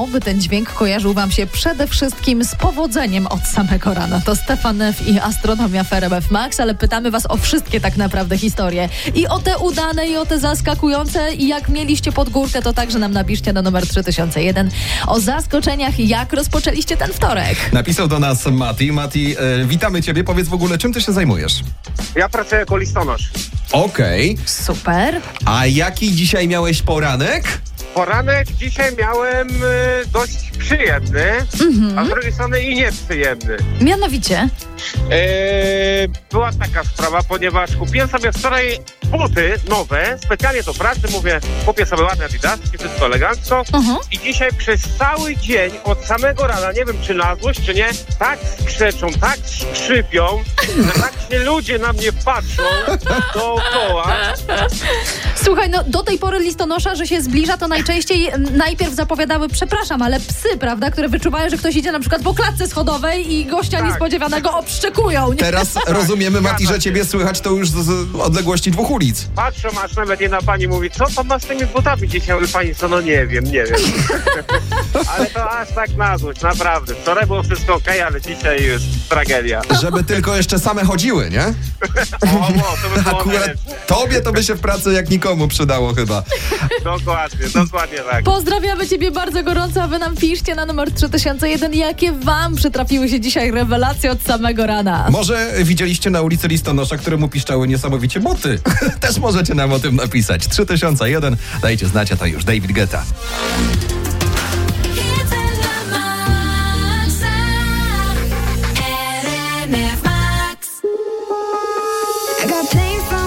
oby ten dźwięk kojarzył wam się przede wszystkim z powodzeniem od samego rana. To Stefan F. i Astronomia w RMF Max, ale pytamy was o wszystkie tak naprawdę historie. I o te udane, i o te zaskakujące. I jak mieliście pod górkę, to także nam napiszcie na numer 3001 o zaskoczeniach, jak rozpoczęliście ten wtorek. Napisał do nas Mati. Mati, e, witamy ciebie. Powiedz w ogóle, czym ty się zajmujesz? Ja pracuję jako listonosz. Okej. Super. A jaki dzisiaj miałeś poranek? Poranek dzisiaj miałem y, dość przyjemny, a z drugiej strony i nieprzyjemny. Mianowicie, Yy, była taka sprawa, ponieważ kupiłem sobie wczoraj buty nowe, specjalnie do pracy, mówię, kupię sobie ładne adidaski, wszystko elegancko. Mhm. I dzisiaj przez cały dzień, od samego rana, nie wiem czy na złość, czy nie, tak skrzeczą, tak skrzypią, że tak się ludzie na mnie patrzą dookoła. Słuchaj, no do tej pory listonosza, że się zbliża, to najczęściej m, najpierw zapowiadały, przepraszam, ale psy, prawda, które wyczuwają, że ktoś idzie na przykład po klatce schodowej i gościa Tak. niespodziewanego obszczekują. Nie? Teraz rozumiemy, Mati, że ciebie słychać to już z, z odległości dwóch ulic. Patrzą, aż nawet jedna pani mówi, co pan ma z tymi butami dzisiaj? Mówi pani, co no nie wiem, nie wiem. ale to aż tak na złość, naprawdę. Wczoraj było wszystko okej, ale dzisiaj już tragedia. Żeby tylko jeszcze same chodziły, nie? O, o, to by było Akurat. Tobie to by się w pracy jak nikomu przydało chyba. Dokładnie, dokładnie tak. Pozdrawiamy Ciebie bardzo gorąco, a Wy nam piszcie na numer 3001, jakie Wam przytrafiły się dzisiaj rewelacje od samego rana. Może widzieliście na ulicy listonosza, któremu piszczały niesamowicie boty. Też możecie nam o tym napisać. 3001, dajcie, znać, a to już. David Guetta. I got planes from